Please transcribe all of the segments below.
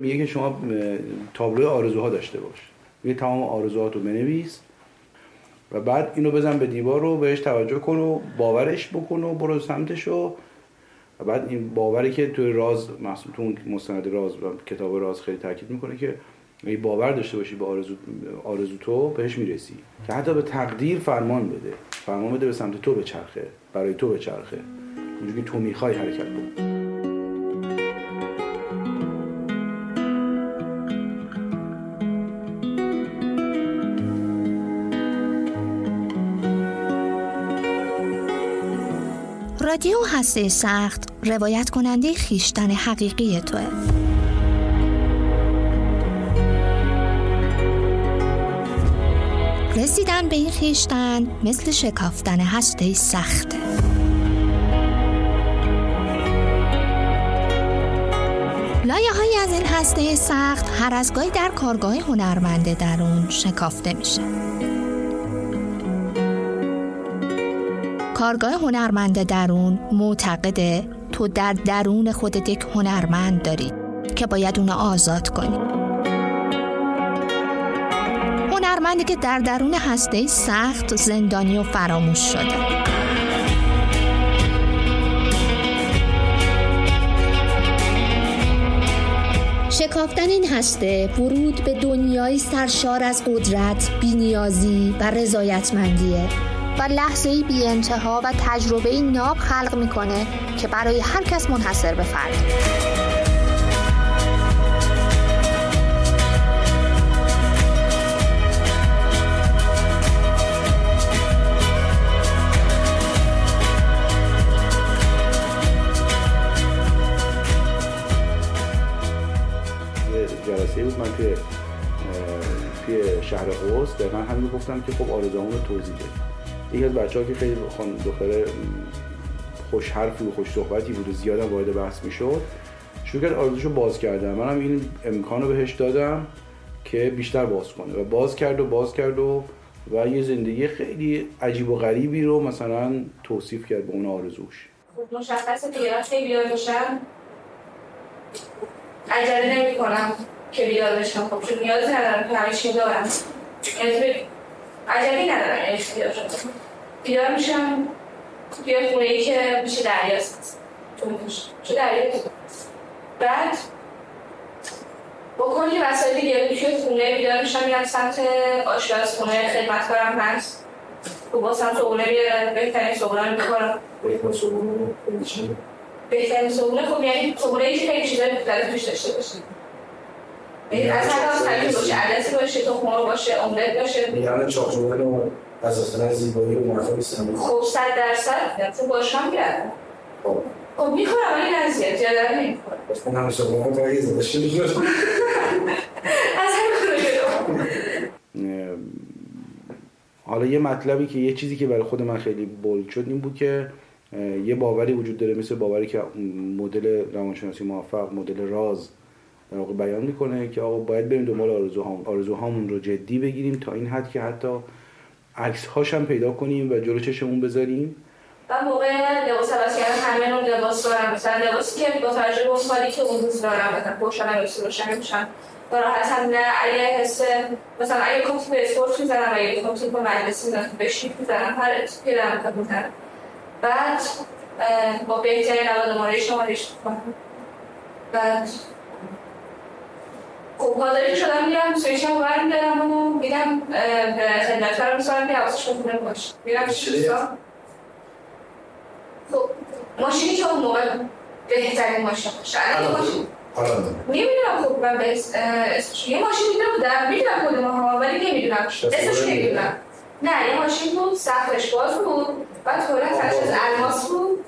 میگه که شما تابلو آرزوها داشته باش. یه تمام آرزوهات رو بنویس و بعد اینو بزن به دیوار رو بهش توجه کن و باورش بکن و برو سمتش و بعد این باوری که توی راز محصول تو مستند راز و کتاب راز خیلی تاکید می‌کنه که اگه باور داشته باشی به آرزو, آرزو تو بهش می‌رسی. که حتی به تقدیر فرمان بده. فرمان بده به سمت تو به چرخه برای تو به چرخه اونجوری تو می‌خوای حرکت بکن رادیو هسته سخت روایت کننده خیشتن حقیقی توه. رسیدن به این خیشتن مثل شکافتن هسته سخته لایه های از این هسته سخت هر از گاهی در کارگاه هنرمنده درون شکافته میشه. کارگاه هنرمند درون معتقده تو در درون خودت یک هنرمند داری که باید اونو آزاد کنی. هنرمندی که در درون هسته سخت زندانی و فراموش شده. شکافتن این هسته ورود به دنیای سرشار از قدرت، بینیازی و رضایتمندیه. و لحظه بی انتها و تجربه ناب خلق می‌کنه که برای هر کس منحصر به فرد. جلسه بود من توی توی شهر قوس دقیقا همین گفتم که خب آرزوامون رو توضیح یکی از بچه ها که خیلی خان دختر خوش حرفی و خوش صحبتی بود و زیاد وارد بحث می‌شد شروع کرد آرزوشو باز کردم منم این امکان رو بهش دادم که بیشتر باز کنه. و باز کرد و باز کرد و و یه زندگی خیلی عجیب و غریبی رو مثلا توصیف کرد به اون آرزوش. خب مشخصه دیگه وقتی بیدار بشم عجله نمی کنم که بیدار بشم. خب چون نیاز ندارم که همیشه دارم عجبی ندارم یعنی بیدار میشم توی خونه ای که میشه دریاست چه دریا بعد با کلی وسایل دیگه توی خونه بیدار میشم میرم سمت آشپز خونه خدمتکارم هست و با سمت صبحونه بیارم. بهترین صبحونه رو می‌خورم. بهترین صبحونه خب یعنی صبحونه ای که خیلی چیزای مختلف توش داشته باشه. از هر باشه. عدسی باشه تو خمار باشه املت باشه. میگن چاقچوبان و اساسا زیبایی و مرفا نیستن خب صد درصد. تو باشم گردم خب. خب می‌خورم ولی نه زیاد زیاد نمی‌خورم اون همه شما هم باید زده شد از حالا یه مطلبی که یه چیزی که برای خود من خیلی بولد شد این بود که یه باوری وجود داره مثل باوری که مدل روانشناسی موفق مدل راز در واقع بیان می‌کنه که آقا باید بریم دنبال آرزوهامون آرزوهامون رو جدی بگیریم تا این حد که حتی عکس هاش هم پیدا کنیم و جلو چشمون بذاریم. و موقع لباس عوض کردن همه نوع لباس دارم مثلا لباسی که با توجه به اون که اون روز دارم مثلا پوشن لباس روشن میشن راحت هم نه اگه حس مثلا اگه کمپیوتر به اسپورت می‌زنم اگه کمپیوتر به مجلسی می‌زنم به شیف می‌زنم هر پیرم می‌زنم. بعد با بهترین نواد ماره شمارش بعد خب حاضری شدم میرم سویچم رو برمیدارم و میرم خدمتگر رو میسارم که حواسش خونه باش. میرم خب ماشینی که اون موقع بهترین ماشین باشه. نمی‌دونم خب من به یه ماشین میده بودم می‌دونم کدوم ها ولی نمی‌دونم. اسمش نمی‌دونم. نه یه ماشین بود سقفش باز بود بعد کلا ترش از الماس بود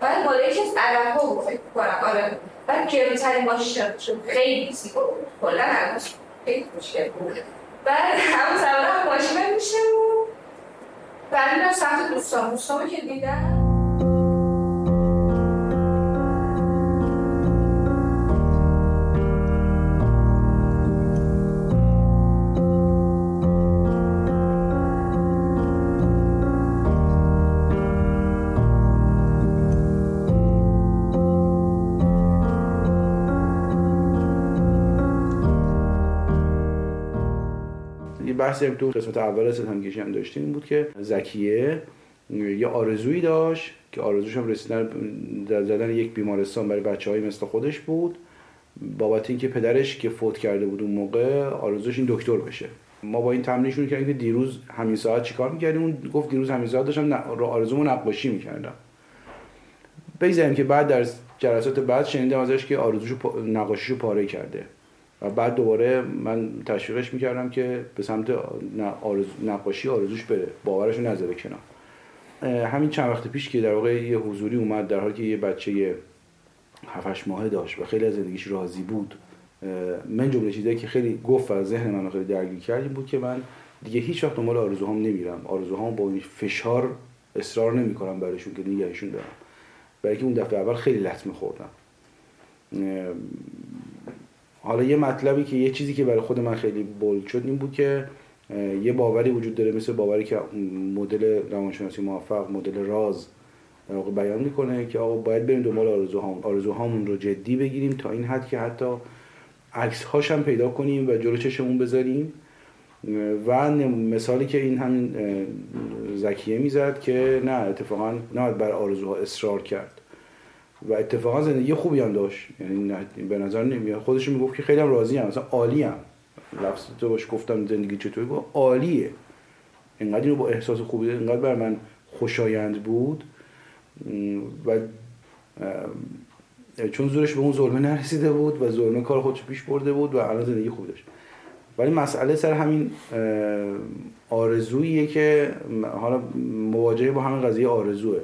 بعد مال یکی از عرب ها بود فکر کنم آره. بعد گرونترین ماشین شد. خیلی زیبا بود. کلا همش خیلی مشکل بود. بعد همون سوار ماشین میشه و بعد میرم سمت دوستان. دوستان که دیدم. هم تو قسمت اول از هم داشتیم این بود که زکیه یه آرزویی داشت که آرزوش هم رسیدن زدن یک بیمارستان برای بچه های مثل خودش بود. بابت اینکه پدرش که فوت کرده بود اون موقع آرزوش این دکتر بشه. ما با این تمرین شروع کردیم که دیروز همین ساعت چیکار می‌کردیم؟ اون گفت دیروز همین ساعت داشتم آرزومو نقاشی می‌کردم. بگذاریم که بعد در جلسات بعد شنیدم ازش که آرزوشو نقاشیشو پاره کرده. و بعد دوباره من تشویقش می‌کردم که به سمت نقاشی آرزوش بره. باورش نذاره کنار. همین چند وقت پیش که در واقع یه حضوری اومد در حالی که یه بچه 7 ماهه داشت و خیلی از زندگیش راضی بود. من جمله چیزایی که خیلی گفت و ذهن من خیلی درگیر کرد بود که من دیگه هیچ وقت دنبال آرزوهام نمیرم. آرزوهام با این فشار اصرار نمی‌کنم برایشون که نگهشون دارم. برای که اون دفعه اول خیلی لطمه خوردم حالا یه مطلبی که یه چیزی که برای خود من خیلی بولد شد این بود که یه باوری وجود داره مثل باوری که مدل روانشناسی موفق مدل راز در واقع بیان می‌کنه که آقا باید بریم دنبال آرزوهامون آرزوهامون رو جدی بگیریم تا این حد که حتی عکس هاش هم پیدا کنیم و جلو چشمون بذاریم. و مثالی که این همین زکیه می‌زد که نه اتفاقا نه بر آرزوها اصرار کرد. و اتفاقا زندگی خوبی هم داشت. یعنی به نظر نمیاد. خودش می‌گفت که خیلی هم راضی هم. مثلا عالی هم. لفظ تو باش گفتم زندگی چطوری؟ گفت عالیه. اینقدر اینو با احساس خوبی اینقدر بر من خوشایند بود. و چون زورش به اون ظلمه نرسیده بود و ظلمه کار خودش پیش برده بود و الان زندگی خوبی داشت. ولی مسئله سر همین آرزوییه که حالا مواجهه با همین قضیه آرزوه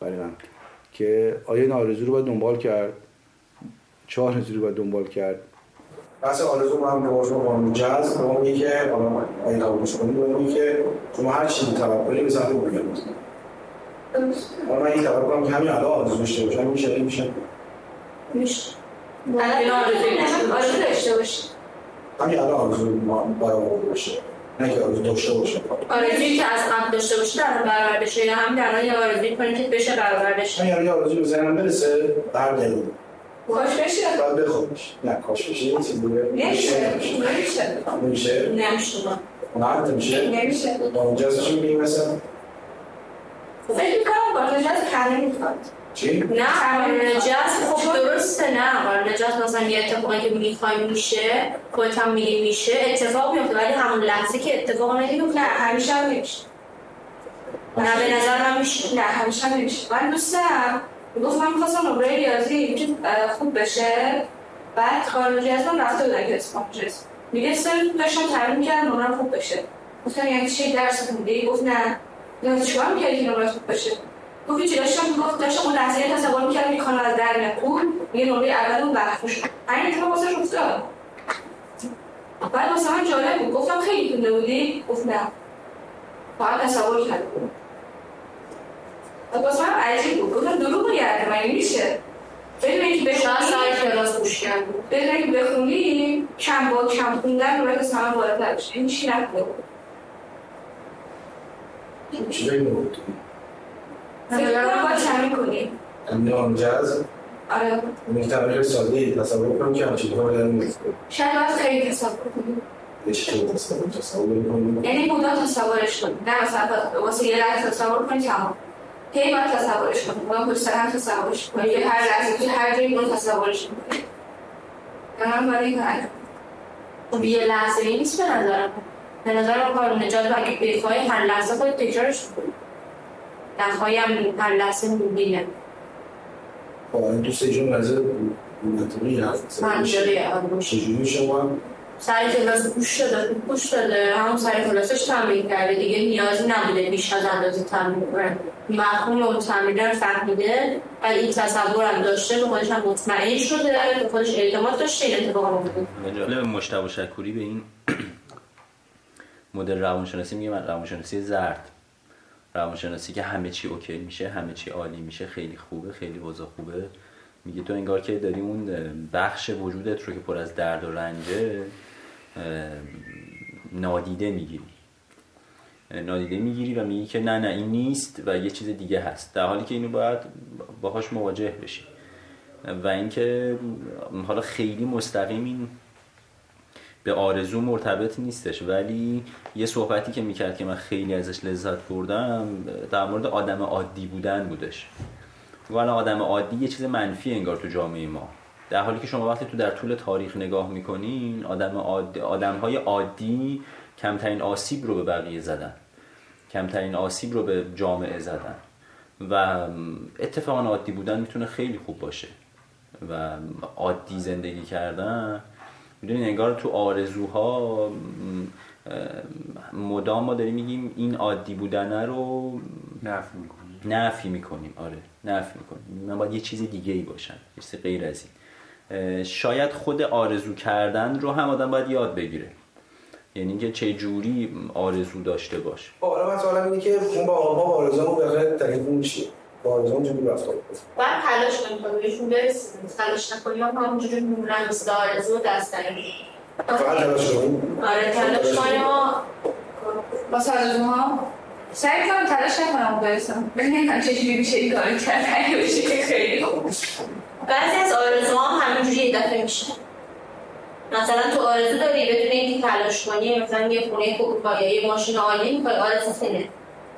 برای من. که آیا این آرزو رو باید دنبال کرد؟ چهار نتیجه رو باید دنبال کرد؟ بحث آرزو ما هم به قانون ما میگه که حالا این قبولش کنیم میگه که شما هر چی توکلی به سمت اون حالا من این توکل کنم که همین الان آرزو داشته باشم میشه میشه. میشه. الان آرزو داشته باشه همین الان آرزو ما برای باشه. نه که آرزو داشته باشه. آرزویی که از قبل داشته باشه در برابر بشه یا همین الان یه آرزویی کنی که بشه برابر بشه. من یعنی آرزو به ذهنم برسه دقیقه کاش بشه. باید بخوابش نه کاش بشه. یه چیز دیگه. نمیشه نمیشه. نمیشه. نمیشه. نه نمیشه. نمیشه اونجا ازش میگیم مثلا. فکر کنم با نجات کمی می‌خواد. چی؟ نه قانون نجات خب درسته نه. قانون نجات مثلا یه اتفاقی که می‌خوای میشه خودت هم میگی میشه اتفاق میفته ولی همون لحظه که اتفاق نمیفته نه همیشه هم نمیشه. نه به نظر من میشه. نه همیشه هم نمیشه. من دوستم گفت من می‌خواستم نمره ریاضی خوب بشه. بعد قانون نجات من رفته بودن که اسمم میگه سر داشتم تمرین می‌کردم نمره خوب بشه. گفتم یعنی چه درس خونده گفت نه. نه چیکار می‌کردی که نمره خوب بشه؟ گفت چی داشتم گفت داشتم اون لحظه تصور می‌کردم که کانال از در میاد. پول میگه نمره اول اون بخش همین اتفاق واسه افتاد. بعد واسه من جالب بود. گفتم خیلی تونده بودی؟ گفت نه. فقط تصور کردم بعد واسه من عجیب بود. گفتم دروغ میگرده من میشه؟ بدون اینکه بخونی سر کلاس گوش کرد بدون اینکه بخونی کم با کم خوندن نمره سمن بالاتر بشه این چی نکنه بود بود؟ کنی جذب آره. این خیلی ساده ای تصور کنم که همچین کار دارم نیست شاید باید خیلی تصور کنی یه چی تصور تصور کنم یعنی بودا تصورش کنی نه مثلا واسه یه لحظه تصور کنی تمام. هی باید تصورش کنی باید پشت سر هم تصورش کنی یه هر لحظه که هر جایی باید تصورش کنی من برای این کار خب یه لحظه نیست به نظرم. به نظرم کار نجات اگه بخوای هر لحظه خود تکرارش کنی نخواهی هم هر لحظه می‌بینه. خب این تو سه جون لحظه منطقی هست آروش چجوری شما سر کلاس گوش شده خوب گوش داده همون سر کلاسش تمرین کرده. دیگه نیازی نبوده بیش از اندازه تمرین کنه. مفهوم اون تمرین رو فهمیده و این تصور هم داشته به خودش هم مطمئن شده. به خودش اعتماد داشته این اتفاق هم بوده جالب مشتبه شکوری به این مدل روانشناسی میگه من روانشناسی زرد. روانشناسی که همه چی اوکی میشه همه چی عالی میشه خیلی خوبه خیلی وضع خوبه. میگه تو انگار که داری اون بخش وجودت رو که پر از درد و رنجه نادیده می‌گیری. نادیده می‌گیری و میگی که نه نه این نیست و یه چیز دیگه هست. در حالی که اینو باید باهاش مواجه بشی. و اینکه حالا خیلی مستقیم این به آرزو مرتبط نیستش. ولی یه صحبتی که می‌کرد که من خیلی ازش لذت بردم در مورد آدم عادی بودن بودش. والا آدم عادی یه چیز منفی انگار تو جامعه ما. در حالی که شما وقتی تو در طول تاریخ نگاه می‌کنین آدم, عادی، آدم های عادی کمترین آسیب رو به بقیه زدن. کمترین آسیب رو به جامعه زدن. و اتفاقا عادی بودن می‌تونه خیلی خوب باشه. و عادی زندگی کردن می‌دونین انگار تو آرزوها مدام ما داریم میگیم این عادی بودن رو نفی می‌کنیم. نفی می‌کنیم. آره نفی می‌کنیم. من باید یه چیز دیگه ای باشم یه غیر از این. شاید خود آرزو کردن رو هم آدم باید یاد بگیره. یعنی اینکه چه جوری آرزو داشته باش. حالا من سوالم اینه که اون با آقا آرزو به غیر چیه؟ با آرزو جوری رفتار کنیم باید تلاش کنیم تا بهشون برسیم تلاش نکنیم. هم همونجوری میمونن مثل آرزو دست فقط تلاش کنیم. آره تلاش کنیم. با آرزو ها سعی کنم تلاش نکنم برسم ببینم چجوری میشه این کار کرد. اگه بشه که خیلی خوب بعضی از آرزوها هم همینجوری یه دفعه میشه. مثلا تو آرزو داری بدون اینکه تلاش کنی مثلا یه خونه خوب یا یه ماشین عالی می‌خوای آرزو خیلی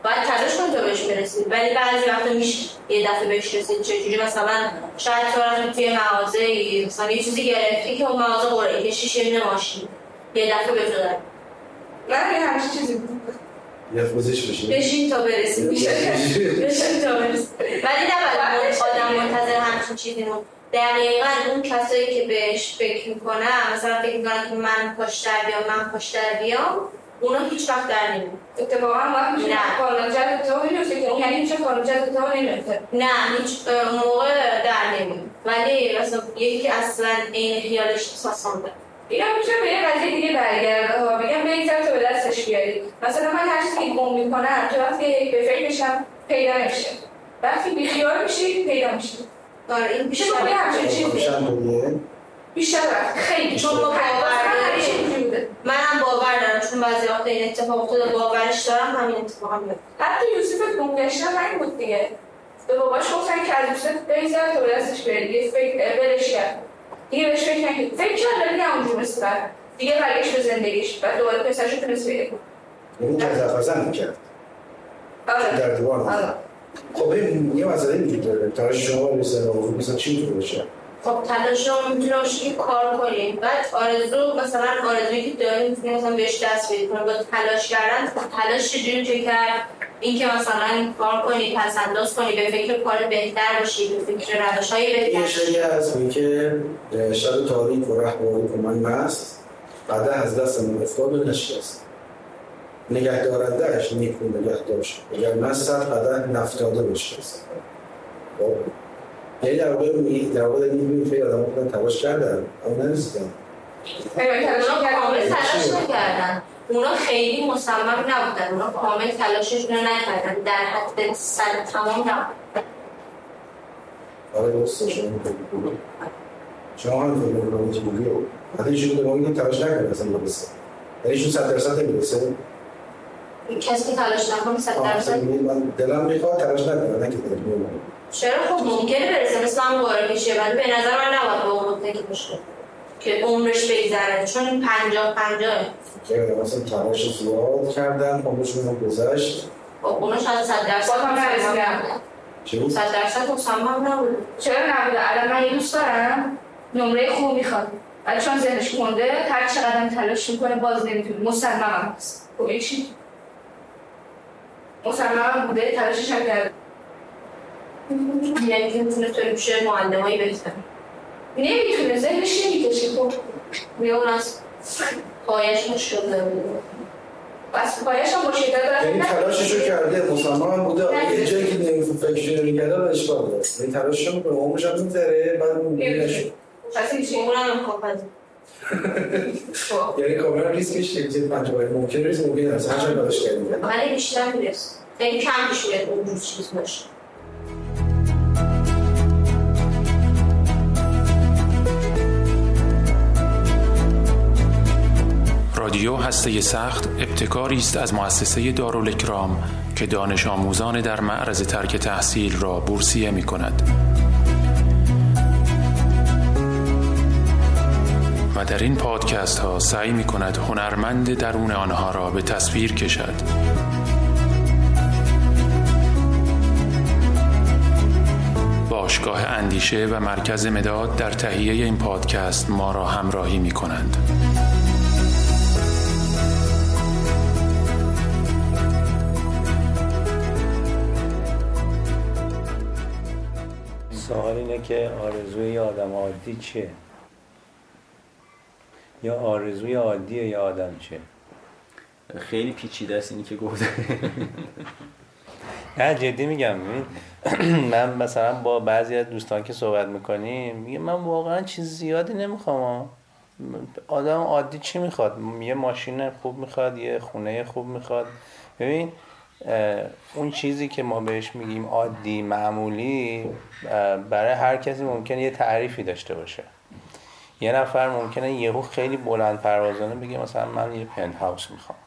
باید تلاش کنی تا بهش برسید ولی بعضی وقتا میشه یه دفعه بهش رسید. چجوری؟ مثلا شاید تو رفتی توی مغازه مثلا یه چیزی گرفتی که اون مغازه قرعه کشیش یه ماشین. یه دفعه به تو من همچین چیزی بود. یه بشین بشین تا برسید میشه بشین. تا برسید ولی نباید آدم منتظر همچین چیزی رو دقیقا اون کسایی که بهش فکر می‌کنن مثلا فکر می‌کنن که من پشتر بیام من پشتر بیام اونا هیچ وقت در نمیاد اتفاقا وقت میشه قانون جد تو میفته یعنی قانون جد تو نمیفته نه هیچ موقع در نمیاد ولی مثلا یکی که اصلا این خیالش ساسان ده دیگه میشه به یه قضیه دیگه برگرده. ها بگم به این تو به دستش بیارید. مثلا من هر چیزی که گم می‌کنم تو وقتی به فکرشم پیدا نمیشه. وقتی بیخیال میشی پیدا میشه آره این بیشتر همچین چیزی. بیشتر خیلی چون ما باور منم باور دارم چون بعضی وقت این اتفاق افتاده باورش دارم همین اتفاق هم حتی یوسف گمگشتن همین بود دیگه. به باباش گفتن که از یوسف بگذر تا به دستش بره. دیگه فکر بلش کرد. دیگه بهش فکر نکرد. فکر کرد ولی همونجور مثل دیگه برگشت به زندگیش. و دوباره پسرشو تونست پیدا کنه یعنی جذب پسند می‌کرد. آره. در دیوان آره. خب این یه مسئله وجود داره. تلاش شما برسه مثلا چی می‌تونه بشه خب تلاش شما می‌تونه باشه که کار کنیم. بعد آرزو مثلا آرزویی که داریم می‌تونیم مثلا بهش دست بدید با تلاش کردن خب تلاش چجوری چه کرد؟ اینکه مثلا کار کنی پس انداز کنی به فکر کار بهتر باشی به فکر روش های بهتر یه شایی هست که شب تاریک و رهباری که من بعد از دست من افتاد و نشست. نگه دارندهش نیکو نگه داشت اگر من صد قدر نفتاده باشه خب؟ یعنی در واقع می در واقع این خیلی آدم بودن تلاش کردن اما نرسیدن کامل تلاش نکردن اونا خیلی مصمم نبودن اونا کامل تلاششون رو نکردن در حد سر تمام نبودن آره درسته شما شما هم رو تیبولی رو حتی ایشون به ما تلاش نکرد اصلا برسه یعنی ایشون صد درصد نمی‌رسه کسی که تلاش نکنه صد درصد من دلم می‌خواد تلاش نکنه نه که چرا؟ خب ممکنه برسه مثل هم باره میشه ولی به نظر من نباید به اون تکی باشه که عمرش بگذره چون پنجاه پنجاه. که مثلا تلاش زیاد کردن عمرشون رو گذشت. خب اونو شاید صد درصد هم نرسیدن صد درصد مصمم نبود. چرا نبوده الان من یه دوست دارم نمره خوب می‌خواد. ولی چون ذهنش مونده هر چقدر تلاش می‌کنه باز نمی‌تونه. مصمم هست. خب چی؟ مصمم بوده تلاشش هم کرده. یعنی که می‌تونه طوری پیش معلم هایی بهتر نمی‌تونه ذهنش نمی‌کشه خب میگه اون از پایش مشکل داره بس پایش هم مشکل داره یعنی تلاششو کرده مصمم بوده یه جایی که نمیفون فکرشو نمی‌کرده رو اشکال داره یعنی تلاششو می‌کنه عمرش هم می‌ذاره بعد نمیشه پس این چی؟ اونم کافت یعنی کاملا ریسکش یک پنج باید ممکن ریسک ممکن هست هر چند تلاش کردیم ولی بیشتر میرس خیلی کم پیش میاد اونجور چیز باشه رادیو هسته سخت ابتکاری است از مؤسسه دارالکرام که دانش آموزان در معرض ترک تحصیل را بورسیه می کند. در این پادکست ها سعی می کند هنرمند درون آنها را به تصویر کشد باشگاه اندیشه و مرکز مداد در تهیه این پادکست ما را همراهی می کنند. سوال اینه که آرزوی آدم عادی چیه؟ یا آرزوی عادی یا آدم چیه؟ خیلی پیچیده است اینی که گفته. نه جدی میگم. من مثلا با بعضی از دوستان که صحبت می‌کنیم میگه من واقعا چیز زیادی نمی‌خوام. آدم عادی چی می‌خواد؟ یه ماشین خوب می‌خواد یه خونه خوب می‌خواد. ببین اون چیزی که ما بهش میگیم عادی معمولی برای هر کسی ممکنه یه تعریفی داشته باشه. یه نفر ممکنه یهو خیلی بلند پروازانه بگه مثلا من یه پنت هاوس می‌خوام.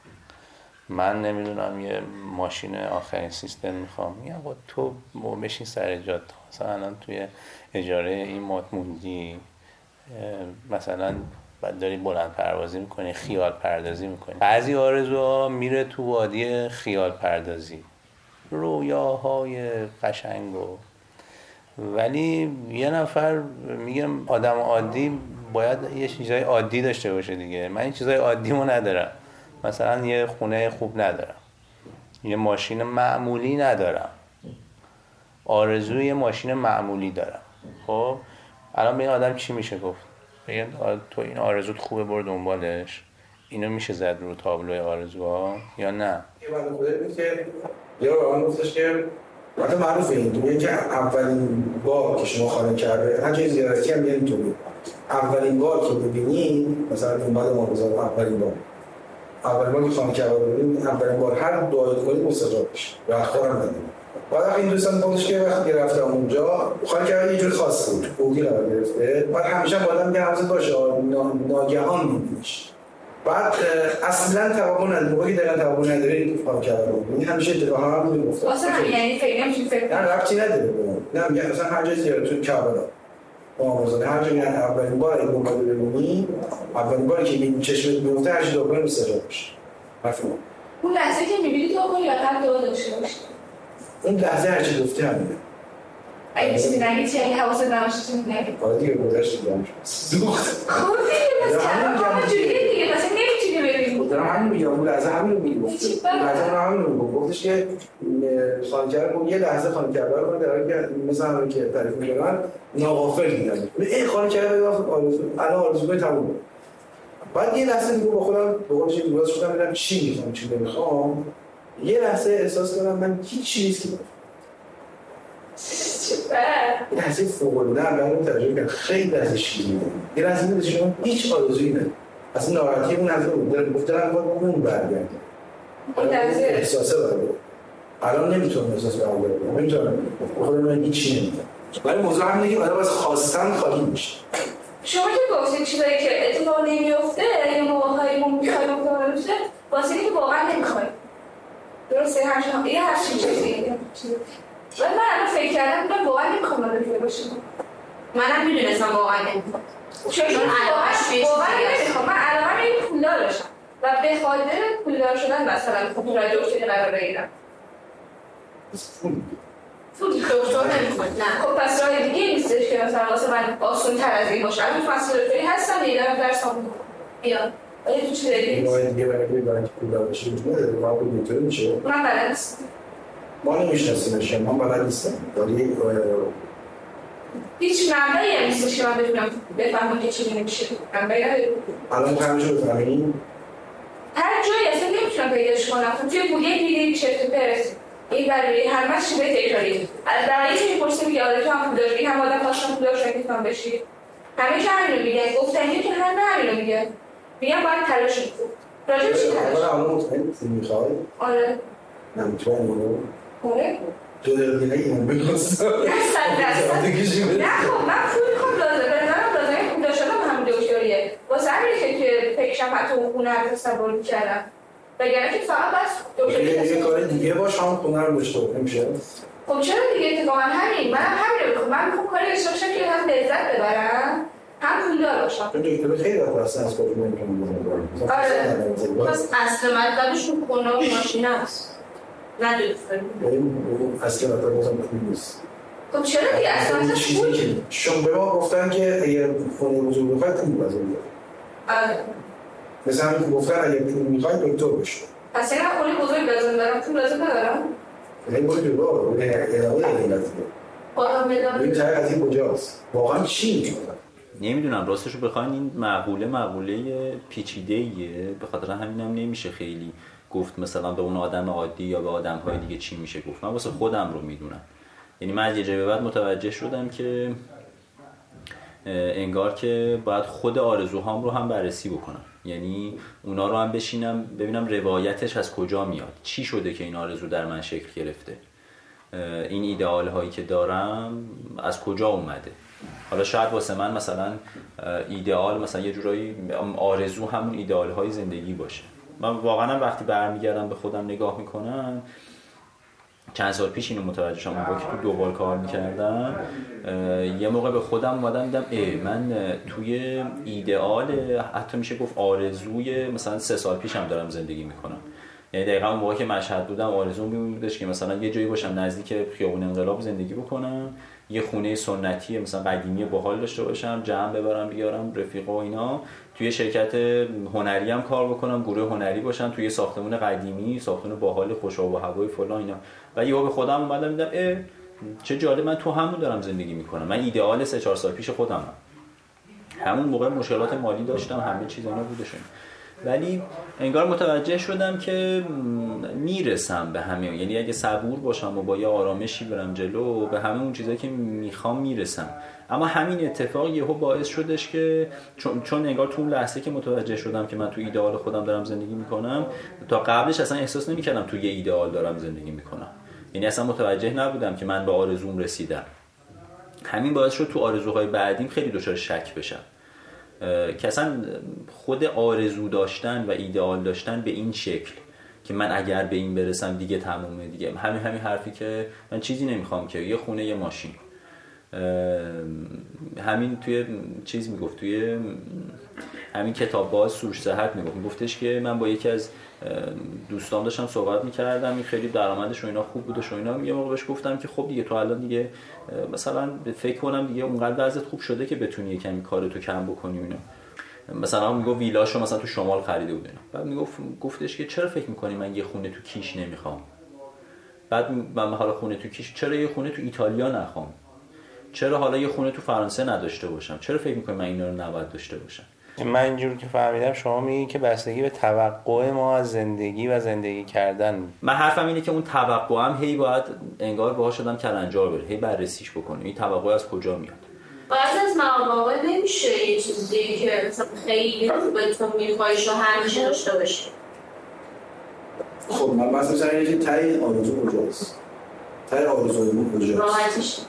من نمی‌دونم یه ماشین آخرین سیستم می‌خوام. میگم با تو بشین سر جات. مثلا الان توی اجاره این مات موندی مثلا داری بلند پروازی می‌کنی خیال پردازی می‌کنی. بعضی آرزوها میره تو وادی خیال پردازی. رویاهای قشنگ و ولی یه نفر میگم آدم عادی باید یه چیزای عادی داشته باشه دیگه. من این چیزای عادیمو ندارم. مثلا یه خونه خوب ندارم. یه ماشین معمولی ندارم. آرزوی یه ماشین معمولی دارم. خب؟ الان به این آدم چی میشه گفت؟ بگن تو این آرزوت خوبه برو دنبالش. اینو میشه زد رو تابلوی آرزوها یا نه؟ یه بعد که یه رو گفتش که وقتی معروف این دنیا که اولین بار که شما خانه کرده هر جای زیارتی هم یه اینطوری. اولین بار که ببینی مثلا بعد ما بزار اولین بار. اولین بار که خانه کرده ببینی اولین بار هر دعای کنی مستجاب بشه و اخبارم ندیم بعد این دوستان گفتش که وقتی رفتم اونجا خواهی کرده یه جور خاص بود. فوقی قرار گرفته. بعد همیشه با آدم میگه حوضت باشه. ناگهان میبینیش بعد اصلا توقع نداری موقعی دقیقا توقع نداری تو کار بود. این همیشه اتفاق هم بود گفتم واسه یعنی فکر نمیشه فکر نه ربطی نداره. نه میگه مثلا هر جای زیاره تو کربلا آموزاده هر جایی اولین بار این موقع ببینی اولین باری که این چشمت میفته هر چی دوباره مستجاب میشه. مفهوم. اون لحظه که می‌بینی تو یا قبل دعا داشته باشی؟ اون لحظه هر چی گفته همینه اگه چیزی چی اگه حواست نباشه چی نگی آره دیگه گذشت دیگه. سوخت خب دیگه بس همون جوریه دیگه. پس نمی‌تونی ببینی. دارم همین میگم. اون لحظه همین رو می‌گفت. لحظه رو همین رو گفتش که خانکر گفت یه لحظه خانکر رو در حالی که مثل همین که تعریف می‌کنن ناغافل دیدن ای خانکر رو آرزو الان آرزوهای تموم بعد یه لحظه دیگه با خودم به قولش دراز شدم ببینم چی می‌خوام چی نمی‌خوام. یه لحظه احساس کردم من هیچ چیزی که این لحظه فوق العاده برام تجربه کردم خیلی لحظه شیرینه. یه لحظه میاد شما هیچ آرزویی نداری اصلا ناراحتی اون لحظه بود دارم گفته دارم باید اون برگرده احساسه برده الان نمی‌تونم احساس برگرده. نمی‌تونم. خودم من هیچی نمی‌تونم ولی موضوع هم که آدم از خواستن خالی میشه. شما که گفتید چیزایی که اتفاق نمیفته یا موقعی ما می‌خوایم اتفاق نمیفته واسه که واقعا نمی‌خوایم. درسته هر شما یه هر چیزی. و من الان فکر کردم بودم واقعا نمی‌خوام رادیو باشم. منم می‌دونستم واقعا نمی‌خوام. چون علاقهش به واقعا نمی‌خوام. من علاقه این پولدار باشم و به خاطر پولدار شدن مثلا خب رادیو شده قرار بگیرم. دکتر نمی‌خواد نه. خب پس راه دیگه نیستش که مثلا واسه من آسون تر از این باشه. الان فصل دکتری هستم یه دارم درس هم بیان آیا تو چی دارید؟ راه دیگه برای که برای که پولدار بشی میشه. من بلد نیستم. ما نمیشناسیمش من بلد نیستم. ولی هیچ منبعی هم نیستش که من بتونم بفهمم که چی نمیشه نداره الان همیشه بفهمیم هر جایی اصلا نمی‌تونم پیداش کنم. توی بولیه دیگه چرت پرس. این برای هر من شبه تکراری. از برای چه می‌پرسیم میگه آره تو هم پول داری؟ هم آدم خواستم پول داشت می‌تونم بشی. همه که همین رو میگن. گفتن که همه همین رو میگن. میگن باید تلاش می‌کنم راجع چی تلاش مطمئن می‌خوای؟ آره. نمی‌تونم آره. دقیقه این بگم نه نه خب من پول می‌خوام لازم به نظرم لازمه پول داشتم هم دکتریه. واسه همینه که فکرشم حتی اون خونه رو تصور می‌کردم. وگرنه که فقط بس دکتری یه کار دیگه باش هم خونه رو داشته نمیشه خب چرا دیگه؟ اتفاقا همین. من همین رو می‌خوام. من می‌خوام کاری داشته باشم که هم لذت ببرم. هم باشم دکتر خیلی وقت اصلا از کافی نمی‌تونم آره. پس اصل مطلبشون خونه و ماشین هست نه اصل مطلب نیست. خب چرا دیگه؟ اصلا که شما به ما گفتن که اگر خونه بزرگ بخواید پول لازم آره. مثلا همین گفتن اگر پول می‌خواید دکتر بشه. پس اگر خونه بزرگ لازم دارم پول لازم ندارم برو جلو ادامه این این ته از این کجاست؟ واقعا چی نمی‌دونم راستش رو بخواین این مقوله مقوله پیچیده ایه به خاطر همینم نمیشه خیلی گفت مثلا به اون آدم عادی یا به آدم های دیگه چی میشه گفت. من واسه خودم رو می‌دونم. یعنی من از یه جای بعد متوجه شدم که انگار که باید خود آرزوهام رو هم بررسی بکنم. یعنی اونا رو هم بشینم ببینم روایتش از کجا میاد. چی شده که این آرزو در من شکل گرفته؟ این ایدئال هایی که دارم از کجا اومده؟ حالا شاید واسه من مثلا ایدئال مثلا یه جورایی آرزو همون ایدئال های زندگی باشه. من واقعا وقتی برمیگردم به خودم نگاه می‌کنم چند سال پیش اینو متوجه شدم با که تو دوبال کار می‌کردم یه موقع به خودم اومدم دیدم ای من توی ایدئال حتی میشه گفت آرزوی مثلا سه سال پیشم دارم زندگی می‌کنم. یعنی دقیقا اون موقع که مشهد بودم آرزو بودش که مثلا یه جایی باشم نزدیک خیابون انقلاب زندگی بکنم. یه خونه سنتی مثلا قدیمی باحال داشته باشم جمع ببرم بیارم رفیق و اینا. توی شرکت هنری هم کار بکنم گروه هنری باشم توی ساختمون قدیمی ساختمون باحال خوش و هوای فلان اینا. و یهو به خودم اومدم دیدم اه چه جالب من تو همون دارم زندگی می‌کنم. من ایدئال سه چهار سال پیش خودم همون موقع مشکلات مالی داشتم همه چیز اینا بودشون ولی انگار متوجه شدم که می‌رسم به همه یعنی اگه صبور باشم و با یه آرامشی برم جلو به همه اون چیزایی که می‌خوام می‌رسم. اما همین اتفاق یهو باعث شدش که چون, چون انگار تو اون لحظه که متوجه شدم که من تو ایدئال خودم دارم زندگی می‌کنم تا قبلش اصلا احساس نمی‌کردم تو یه ایدئال دارم زندگی می‌کنم. یعنی اصلا متوجه نبودم که من به آرزوم رسیدم. همین باعث شد تو آرزوهای بعدیم خیلی دچار شک بشم. که اصلا خود آرزو داشتن و ایدئال داشتن به این شکل که من اگر به این برسم دیگه تمومه دیگه. همین همین حرفی که من چیزی نمی‌خوام که یه خونه یه ماشین. همین توی چیز می‌گفت توی همین کتاب باز سروش صحت می‌گفت. میگفتش که من با یکی از دوستان داشتم صحبت می‌کردم این خیلی درآمدش و اینا خوب بوده و اینا. یه موقع بهش گفتم که خب دیگه تو الان دیگه مثلا فکر کنم دیگه اونقدر وضعیت خوب شده که بتونی کمی کارتو کم بکنی اینا. مثلا می‌گفت ویلاشو مثلا تو شمال خریده بود بعد می‌گفت گفتش که چرا فکر می‌کنی من یه خونه تو کیش نمی‌خوام؟ بعد من حالا خونه تو کیش چرا یه خونه تو ایتالیا نخوام؟ چرا حالا یه خونه تو فرانسه نداشته باشم؟ چرا فکر می‌کنی من اینا رو نباید داشته باشم؟ من اینجور که فهمیدم شما میگی که بستگی به توقع ما از زندگی و زندگی کردن. من حرفم اینه که اون توقع هم هی باید انگار باهاش شدم کلنجار بره هی بررسیش بکنیم. این توقع از کجا میاد؟ بعضی از مواقع نمیشه یه چیزی که خیلی به تو میخوایش و همیشه داشته باشی. خب من مثلا اینه که تای آرزو کجاست؟ تای آرزوی من کجاست؟ راحتیش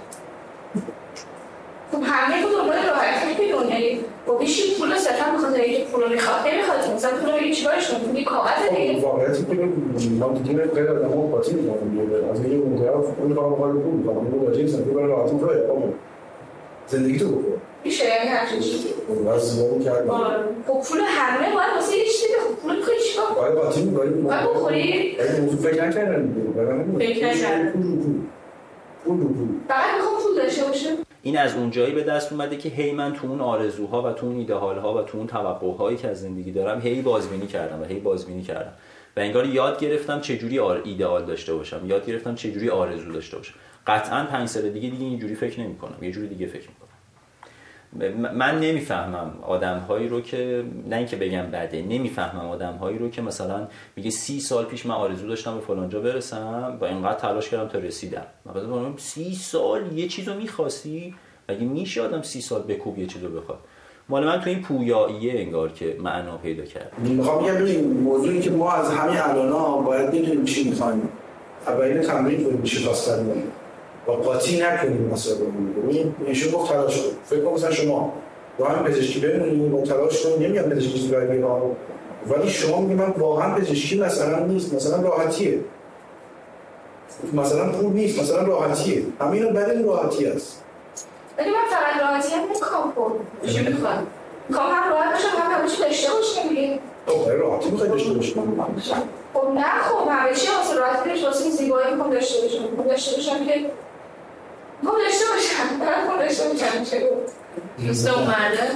خب همه بود دنبال راحتی که دنیایی خب هیچ پول صرفا بخاطر اینکه پول رو می‌خواد نمی‌خواد مثلا پول رو چیکارش کنی پول کاغذ دیگه واقعیتی که من دیگه غیر آدمو قاطی می‌کنم از اینکه اون طرف اون می‌خوام بخواد پول می‌خوام اون راجع نیستم که برای راحتی تو زندگی تو بکن میشه یعنی همچین چیزی از زیادی کرد خب پول همه باید واسه یه چیزی خب پول می‌خوای چیکار باید قاطی می‌کنی باید بخوری این موضوع فکر نکردن فکر نکردن پول پول فقط می‌خوام پول داشته باشه این از اون جایی به دست اومده که هی من تو اون آرزوها و تو اون ایدهال ها و تو اون توقعهایی که از زندگی دارم هی بازبینی کردم و هی بازبینی کردم. و انگار یاد گرفتم چه جوری آر... ایدئال داشته باشم یاد گرفتم چه جوری آرزو داشته باشم. قطعا پنج سال دیگه دیگه اینجوری فکر نمی کنم یه جوری دیگه فکر می‌کنم. من نمی‌فهمم آدم هایی رو که نه اینکه بگم بده نمی‌فهمم آدم هایی رو که مثلا میگه سی سال پیش من آرزو داشتم به فلانجا برسم و اینقدر تلاش کردم تا رسیدم. مثلا سی سال یه چیزو می‌خواستی؟ اگه میشه آدم سی سال بکوب یه چیزو بخواد؟ مال من تو این پویاییه انگار که معنا پیدا کرد. می‌خوام بگم ببین موضوعی که ما از همین الان باید بدونیم چی می‌خوایم. اولین تمرین کنیم چی خواستن؟ و قاطی نکنیم مسئله ببین ایشون گفت تلاش کن. فکر کنم مثلا شما با هم پزشکی بمونید و تلاش کنید نمیاد پزشکی زیبایی بیرون. ولی شما میگید من واقعا پزشکی مثلا نیست. مثلا راحتیه. مثلا پول نیست. مثلا راحتیه. همین بدن راحتی است ولی من فقط راحتی هم نمی‌خوام خب. چی می‌خوام؟ می‌خوام هم راحت باشم هم چی داشته باشم دیگه. خب راحتی می‌خوای داشته باشی. خب نه خب همه چی واسه راحتی داشته واسه زیبایی می‌خوام داشته باشم. می‌خوام داشته باشم که می‌خوام داشته باشم من می‌خوام داشته باشم چه دوست اون مرده؟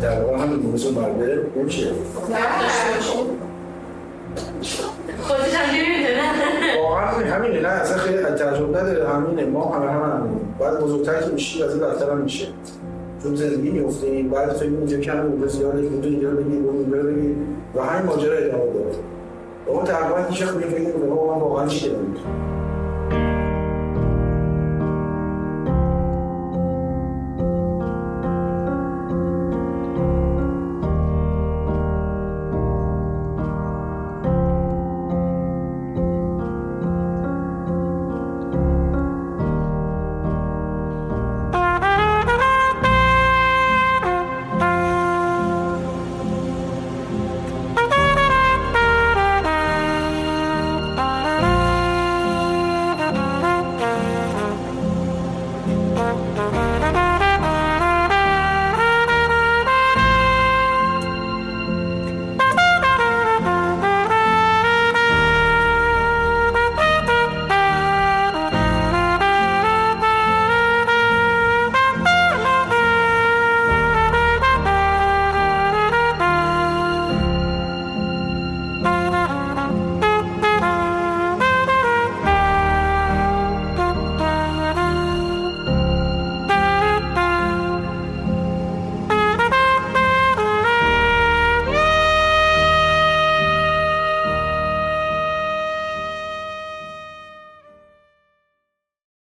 در واقع همین موضوع مرده نمیشه واقعا همینه. نه اصلا خیلی تجربه نداره. همینه. ما همه هم همینه بعد بزرگتر که میشی از این بدتر هم میشه چون زندگی میفته بعد فکر اینجا کم اونجا زیاده اینجا اینجا بگی اون اینجا بگی و همین ماجرا ادامه داره. اون تقریبا هیچ وقت فکر من واقعا چی دارم.